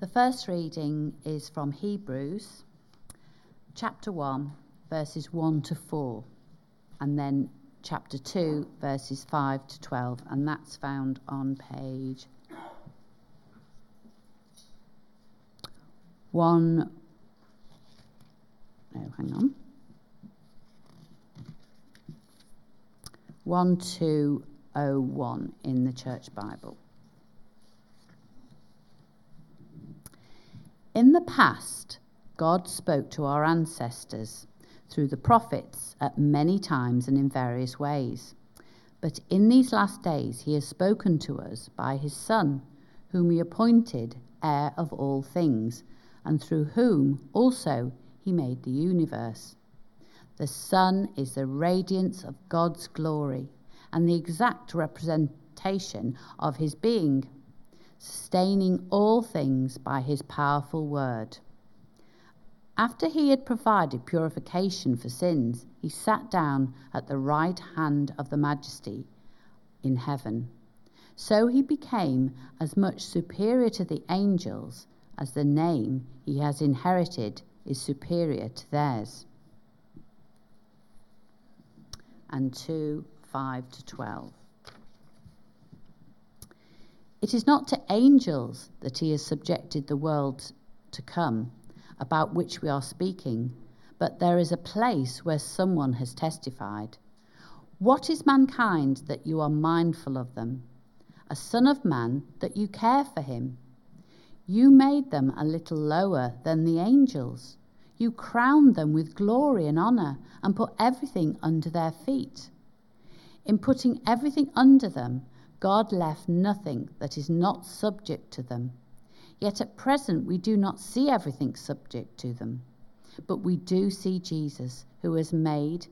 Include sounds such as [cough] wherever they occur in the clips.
The first reading is from Hebrews chapter 1, verses 1 to 4, and then chapter 2, verses 5 to 12, and that's found on page 1. No, hang on. 1201 in the Church Bible. In the past, God spoke to our ancestors through the prophets at many times and in various ways. But in these last days, he has spoken to us by his Son, whom he appointed heir of all things, and through whom also he made the universe. The Son is the radiance of God's glory and the exact representation of his being sustaining all things by his powerful word. After he had provided purification for sins, he sat down at the right hand of the Majesty in heaven. So he became as much superior to the angels as the name he has inherited is superior to theirs. And 2 5 to 12. It is not to angels that he has subjected the world to come, about which we are speaking, but there is a place where someone has testified. What is mankind that you are mindful of them? A son of man that you care for him? You made them a little lower than the angels. You crowned them with glory and honor and put everything under their feet. In putting everything under them, God left nothing that is not subject to them. Yet at present we do not see everything subject to them. But we do see Jesus, who was made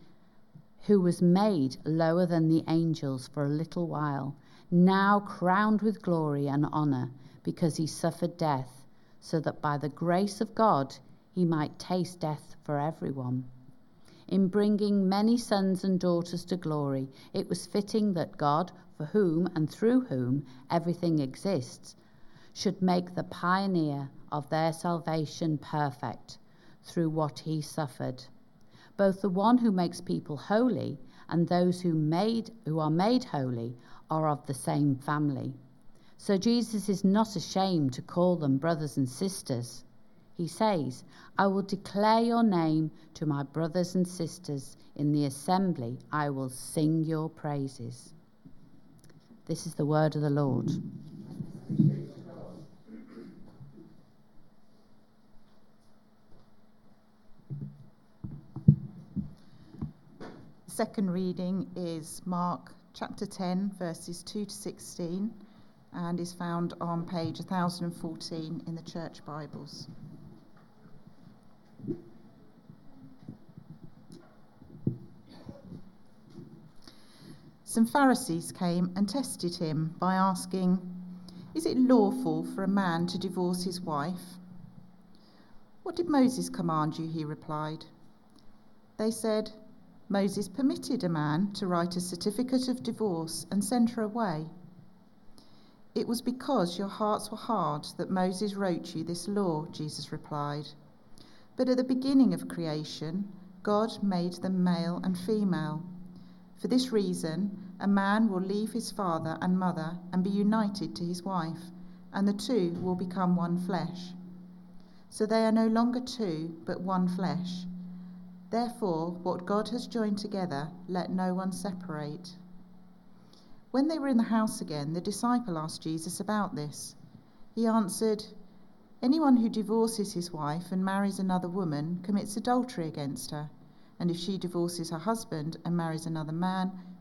who was made lower than the angels for a little while, now crowned with glory and honor, because he suffered death, so that by the grace of God he might taste death for everyone. In bringing many sons and daughters to glory, it was fitting that God, for whom and through whom everything exists, should make the pioneer of their salvation perfect through what he suffered. Both the one who makes people holy and those who made who are made holy are of the same family. So Jesus is not ashamed to call them brothers and sisters. He says, I will declare your name to my brothers and sisters in the assembly. I will sing your praises. This is the word of the Lord. Second reading is Mark chapter 10, verses 2 to 16, and is found on page 1014 in the Church Bibles. Some Pharisees came and tested him by asking, Is it lawful for a man to divorce his wife? What did Moses command you? He replied. They said, Moses permitted a man to write a certificate of divorce and send her away. It was because your hearts were hard that Moses wrote you this law, Jesus replied. But at the beginning of creation, God made them male and female. For this reason, a man will leave his father and mother and be united to his wife, and the two will become one flesh. So they are no longer two, but one flesh. Therefore, what God has joined together, let no one separate. When they were in the house again, the disciple asked Jesus about this. He answered, Anyone who divorces his wife and marries another woman commits adultery against her, and if she divorces her husband and marries another man,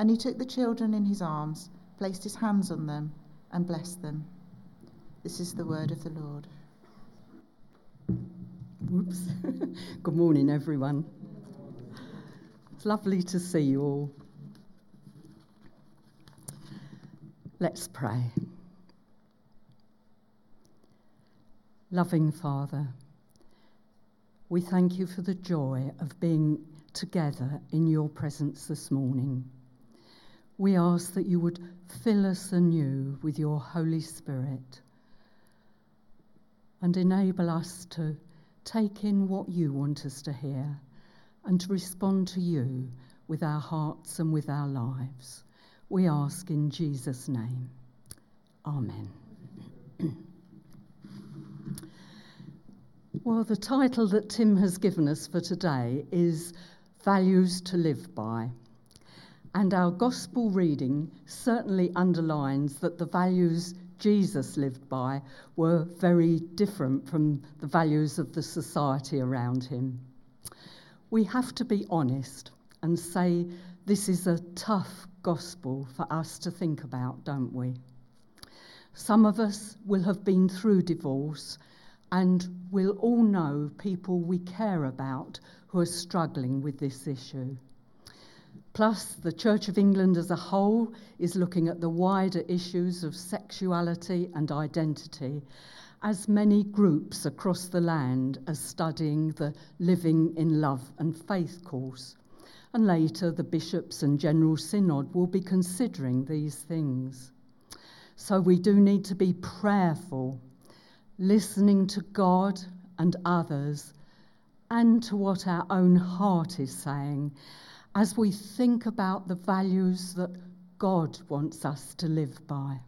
And he took the children in his arms, placed his hands on them, and blessed them. This is the word of the Lord. Oops. [laughs] Good morning, everyone. It's lovely to see you all. Let's pray. Loving Father, we thank you for the joy of being together in your presence this morning. We ask that you would fill us anew with your Holy Spirit and enable us to take in what you want us to hear and to respond to you with our hearts and with our lives. We ask in Jesus' name. Amen. [clears throat] well, the title that Tim has given us for today is Values to Live By. And our gospel reading certainly underlines that the values Jesus lived by were very different from the values of the society around him. We have to be honest and say this is a tough gospel for us to think about, don't we? Some of us will have been through divorce and we'll all know people we care about who are struggling with this issue. Plus, the Church of England as a whole is looking at the wider issues of sexuality and identity, as many groups across the land are studying the Living in Love and Faith course. And later, the bishops and General Synod will be considering these things. So, we do need to be prayerful, listening to God and others, and to what our own heart is saying as we think about the values that God wants us to live by.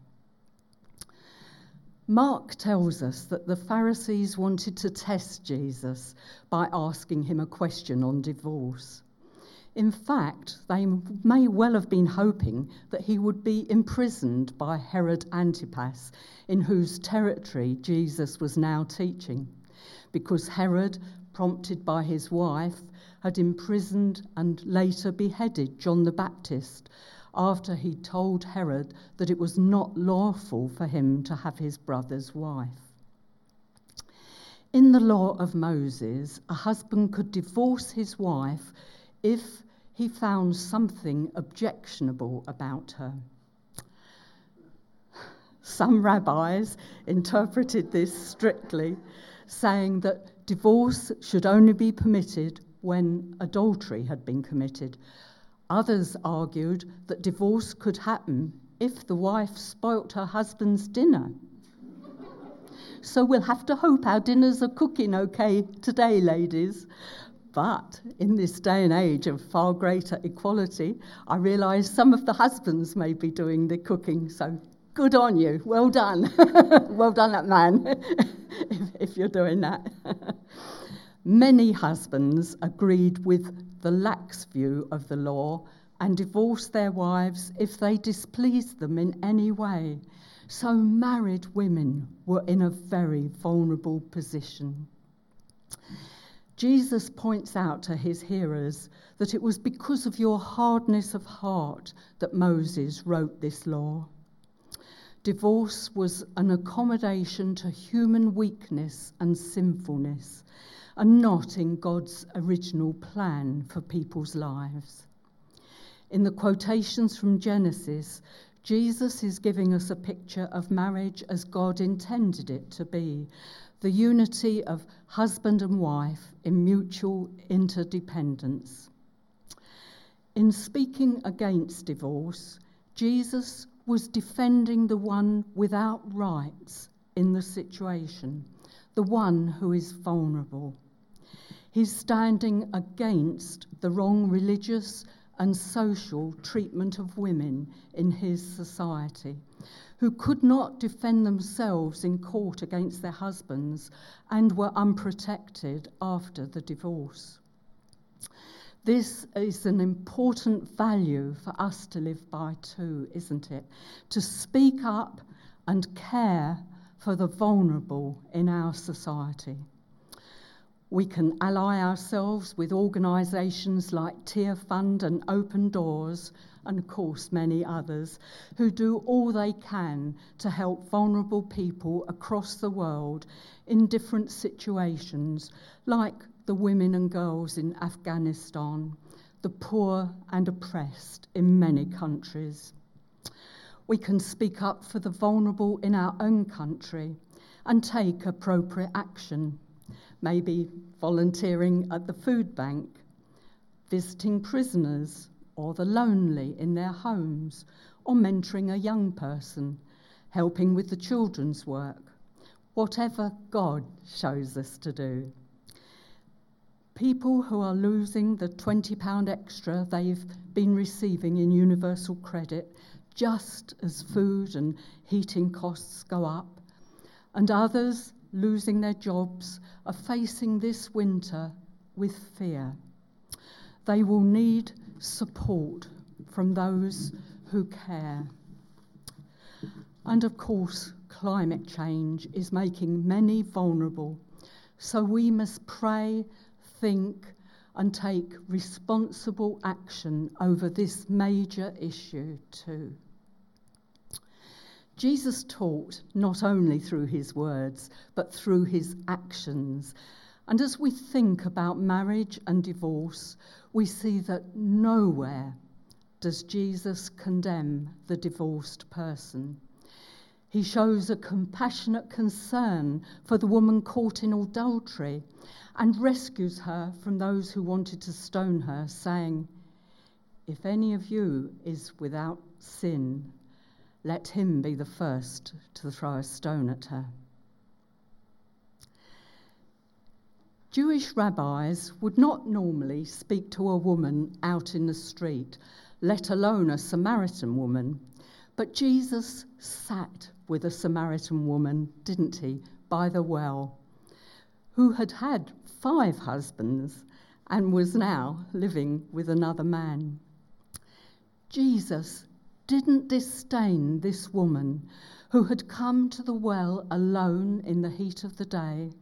Mark tells us that the Pharisees wanted to test Jesus by asking him a question on divorce. In fact, they may well have been hoping that he would be imprisoned by Herod Antipas, in whose territory Jesus was now teaching, because Herod, prompted by his wife, had imprisoned and later beheaded John the Baptist after he told Herod that it was not lawful for him to have his brother's wife. In the law of Moses, a husband could divorce his wife if he found something objectionable about her. Some rabbis interpreted this strictly, saying that divorce should only be permitted when adultery had been committed. Others argued that divorce could happen if the wife spoilt her husband's dinner. so we'll have to hope our dinners are cooking okay today, ladies. But in this day and age of far greater equality, I realise some of the husbands may be doing the cooking. So good on you. Well done. [laughs] well done, that man, [laughs] if, if you're doing that. [laughs] Many husbands agreed with the lax view of the law and divorced their wives if they displeased them in any way. So married women were in a very vulnerable position. Jesus points out to his hearers that it was because of your hardness of heart that Moses wrote this law. Divorce was an accommodation to human weakness and sinfulness and not in God's original plan for people's lives. In the quotations from Genesis, Jesus is giving us a picture of marriage as God intended it to be the unity of husband and wife in mutual interdependence. In speaking against divorce, Jesus was defending the one without rights in the situation, the one who is vulnerable. He's standing against the wrong religious and social treatment of women in his society, who could not defend themselves in court against their husbands and were unprotected after the divorce. This is an important value for us to live by too, isn't it? To speak up and care for the vulnerable in our society. We can ally ourselves with organisations like Tearfund and Open Doors, and of course many others, who do all they can to help vulnerable people across the world in different situations, like the women and girls in Afghanistan, the poor and oppressed in many countries. We can speak up for the vulnerable in our own country and take appropriate action maybe volunteering at the food bank, visiting prisoners or the lonely in their homes, or mentoring a young person, helping with the children's work, whatever God shows us to do. People who are losing the £20 extra they've been receiving in universal credit just as food and heating costs go up, and others losing their jobs are facing this winter with fear. They will need support from those who care. And of course, climate change is making many vulnerable. So we must pray, think, and take responsible action over this major issue too. Jesus taught not only through his words, but through his actions. And as we think about marriage and divorce, we see that nowhere does Jesus condemn the divorced person. He shows a compassionate concern for the woman caught in adultery and rescues her from those who wanted to stone her, saying, If any of you is without sin, let him be the first to throw a stone at her. Jewish rabbis would not normally speak to a woman out in the street, let alone a Samaritan woman. But Jesus sat with a Samaritan woman, didn't he, by the well, who had had five husbands and was now living with another man. Jesus didn't disdain this woman who had come to the well alone in the heat of the day,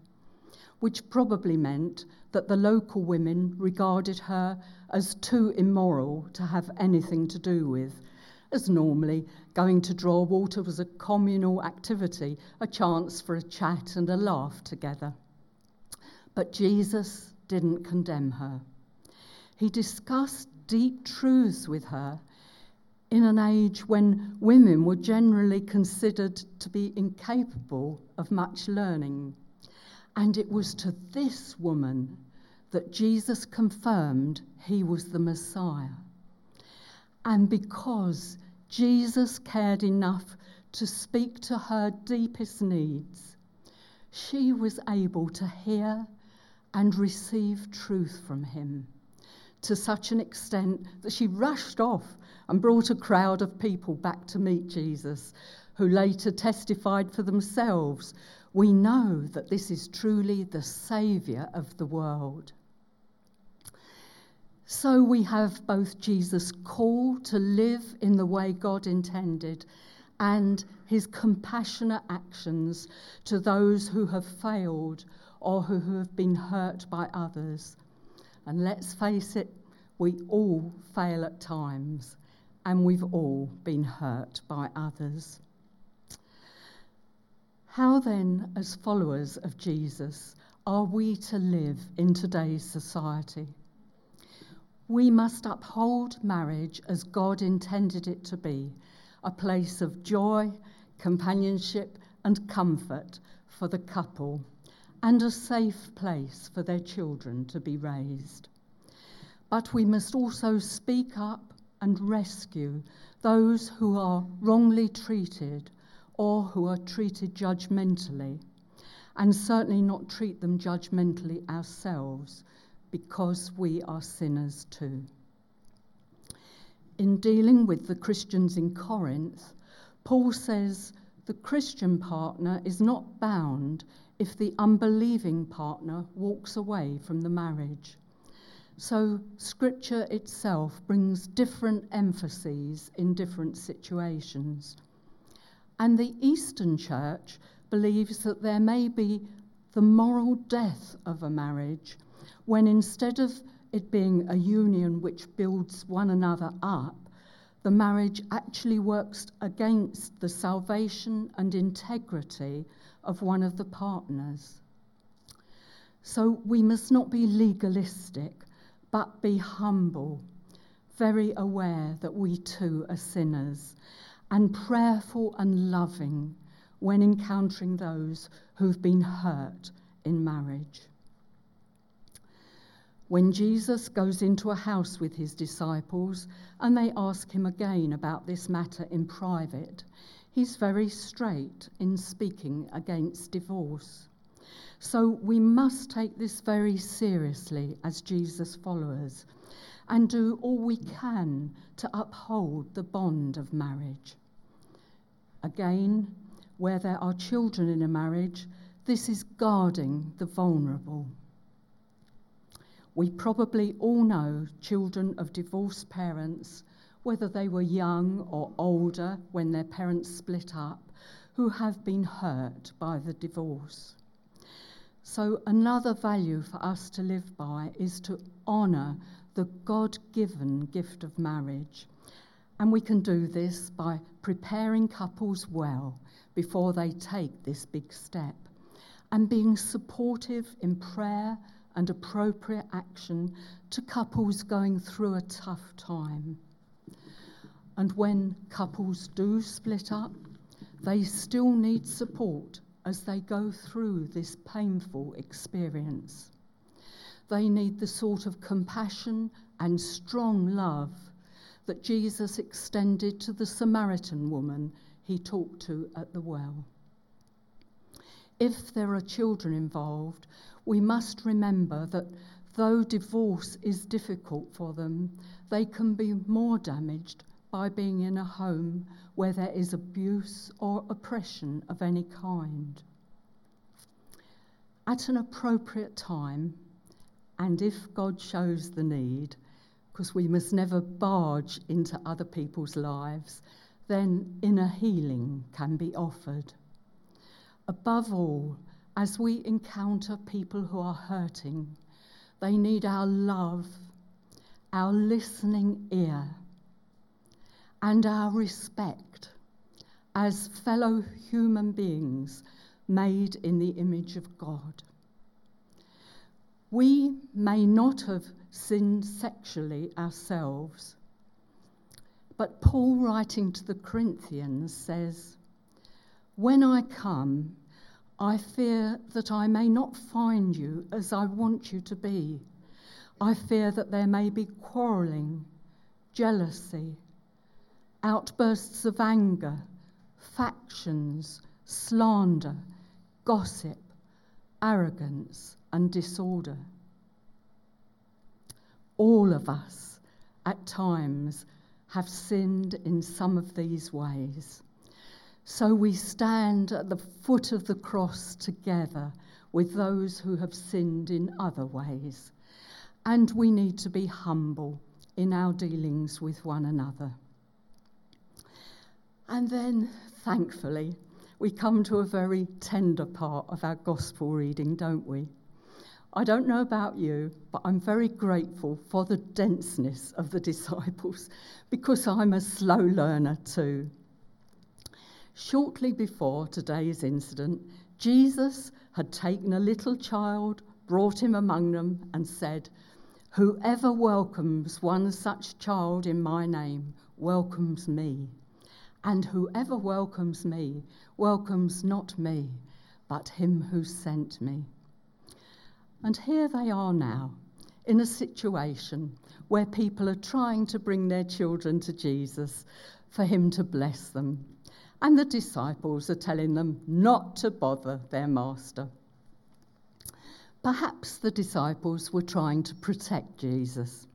which probably meant that the local women regarded her as too immoral to have anything to do with, as normally going to draw water was a communal activity, a chance for a chat and a laugh together. But Jesus didn't condemn her. He discussed deep truths with her in an age when women were generally considered to be incapable of much learning. And it was to this woman that Jesus confirmed he was the Messiah. And because Jesus cared enough to speak to her deepest needs, she was able to hear and receive truth from him to such an extent that she rushed off and brought a crowd of people back to meet Jesus, who later testified for themselves We know that this is truly the Saviour of the world. So we have both Jesus' call to live in the way God intended and his compassionate actions to those who have failed or who have been hurt by others. And let's face it, we all fail at times and we've all been hurt by others. How then, as followers of Jesus, are we to live in today's society? We must uphold marriage as God intended it to be a place of joy, companionship, and comfort for the couple, and a safe place for their children to be raised. But we must also speak up and rescue those who are wrongly treated or who are treated judgmentally, and certainly not treat them judgmentally ourselves because we are sinners too. In dealing with the Christians in Corinth, Paul says the Christian partner is not bound if the unbelieving partner walks away from the marriage. So, scripture itself brings different emphases in different situations. And the Eastern Church believes that there may be the moral death of a marriage when instead of it being a union which builds one another up, the marriage actually works against the salvation and integrity of one of the partners. So we must not be legalistic, but be humble, very aware that we too are sinners, and prayerful and loving when encountering those who've been hurt in marriage. When Jesus goes into a house with his disciples and they ask him again about this matter in private, he's very straight in speaking against divorce. So we must take this very seriously as Jesus followers and do all we can to uphold the bond of marriage. Again, where there are children in a marriage, this is guarding the vulnerable. We probably all know children of divorced parents, whether they were young or older when their parents split up, who have been hurt by the divorce. So, another value for us to live by is to honour the God given gift of marriage. And we can do this by preparing couples well before they take this big step and being supportive in prayer and appropriate action to couples going through a tough time. And when couples do split up, they still need support as they go through this painful experience. They need the sort of compassion and strong love that Jesus extended to the Samaritan woman he talked to at the well. If there are children involved, we must remember that though divorce is difficult for them, they can be more damaged by being in a home where there is abuse or oppression of any kind. At an appropriate time, and if God shows the need, because we must never barge into other people's lives, then inner healing can be offered. Above all, as we encounter people who are hurting, they need our love, our listening ear, and our respect as fellow human beings made in the image of God. We may not have sinned sexually ourselves, but Paul, writing to the Corinthians, says, When I come, I fear that I may not find you as I want you to be. I fear that there may be quarrelling, jealousy, outbursts of anger, factions, slander, gossip, arrogance, and disorder. All of us, at times, have sinned in some of these ways. So we stand at the foot of the cross together with those who have sinned in other ways. And we need to be humble in our dealings with one another. And then, thankfully, we come to a very tender part of our gospel reading, don't we? I don't know about you, but I'm very grateful for the denseness of the [laughs] disciples because I'm a slow learner too. Shortly before today's incident, Jesus had taken a little child, brought him among them, and said, Whoever welcomes one such child in my name welcomes me. And whoever welcomes me welcomes not me, but him who sent me. And here they are now, in a situation where people are trying to bring their children to Jesus for him to bless them and the disciples are telling them not to bother their master. Perhaps the disciples were trying to protect Jesus.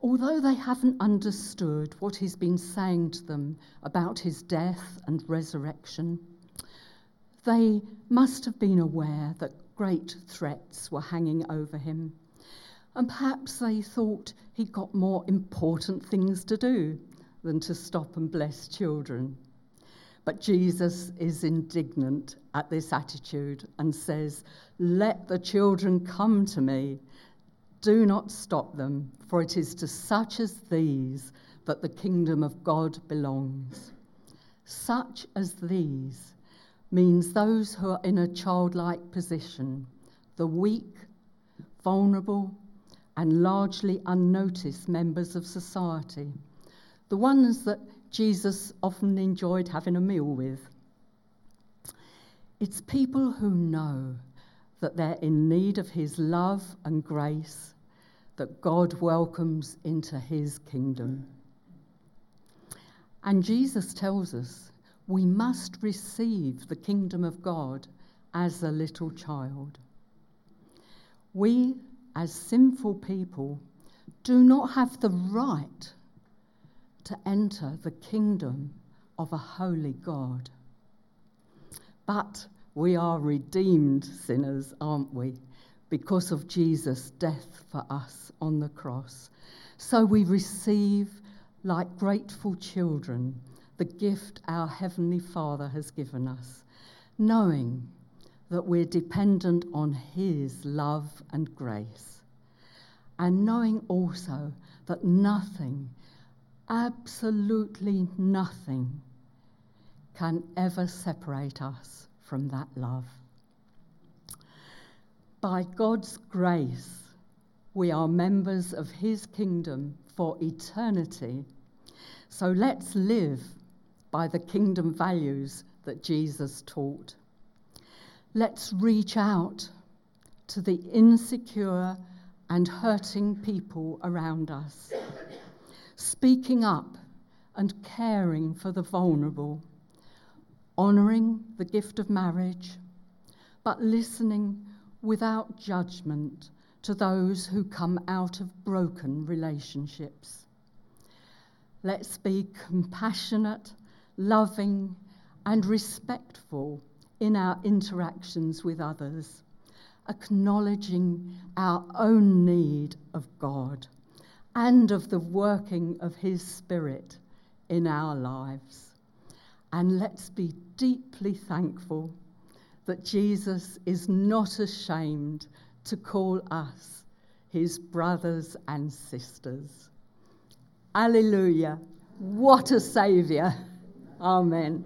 Although they haven't understood what he's been saying to them about his death and resurrection, they must have been aware that great threats were hanging over him. And perhaps they thought he'd got more important things to do than to stop and bless children. But Jesus is indignant at this attitude and says, Let the children come to me. Do not stop them, for it is to such as these that the kingdom of God belongs. Such as these means those who are in a childlike position, the weak, vulnerable, and largely unnoticed members of society, the ones that Jesus often enjoyed having a meal with. It's people who know that they're in need of His love and grace that God welcomes into His kingdom. And Jesus tells us we must receive the kingdom of God as a little child. We, as sinful people, do not have the right to enter the kingdom of a holy God. But we are redeemed sinners, aren't we? Because of Jesus' death for us on the cross. So we receive, like grateful children, the gift our Heavenly Father has given us, knowing that we're dependent on His love and grace, and knowing also that nothing absolutely nothing can ever separate us from that love. By God's grace, we are members of His kingdom for eternity. So let's live by the kingdom values that Jesus taught. Let's reach out to the insecure and hurting people around us speaking up and caring for the vulnerable, honouring the gift of marriage, but listening without judgment to those who come out of broken relationships. Let's be compassionate, loving, and respectful in our interactions with others, acknowledging our own need of God and of the working of His Spirit in our lives. And let's be deeply thankful that Jesus is not ashamed to call us his brothers and sisters. Alleluia. What a Saviour. Amen.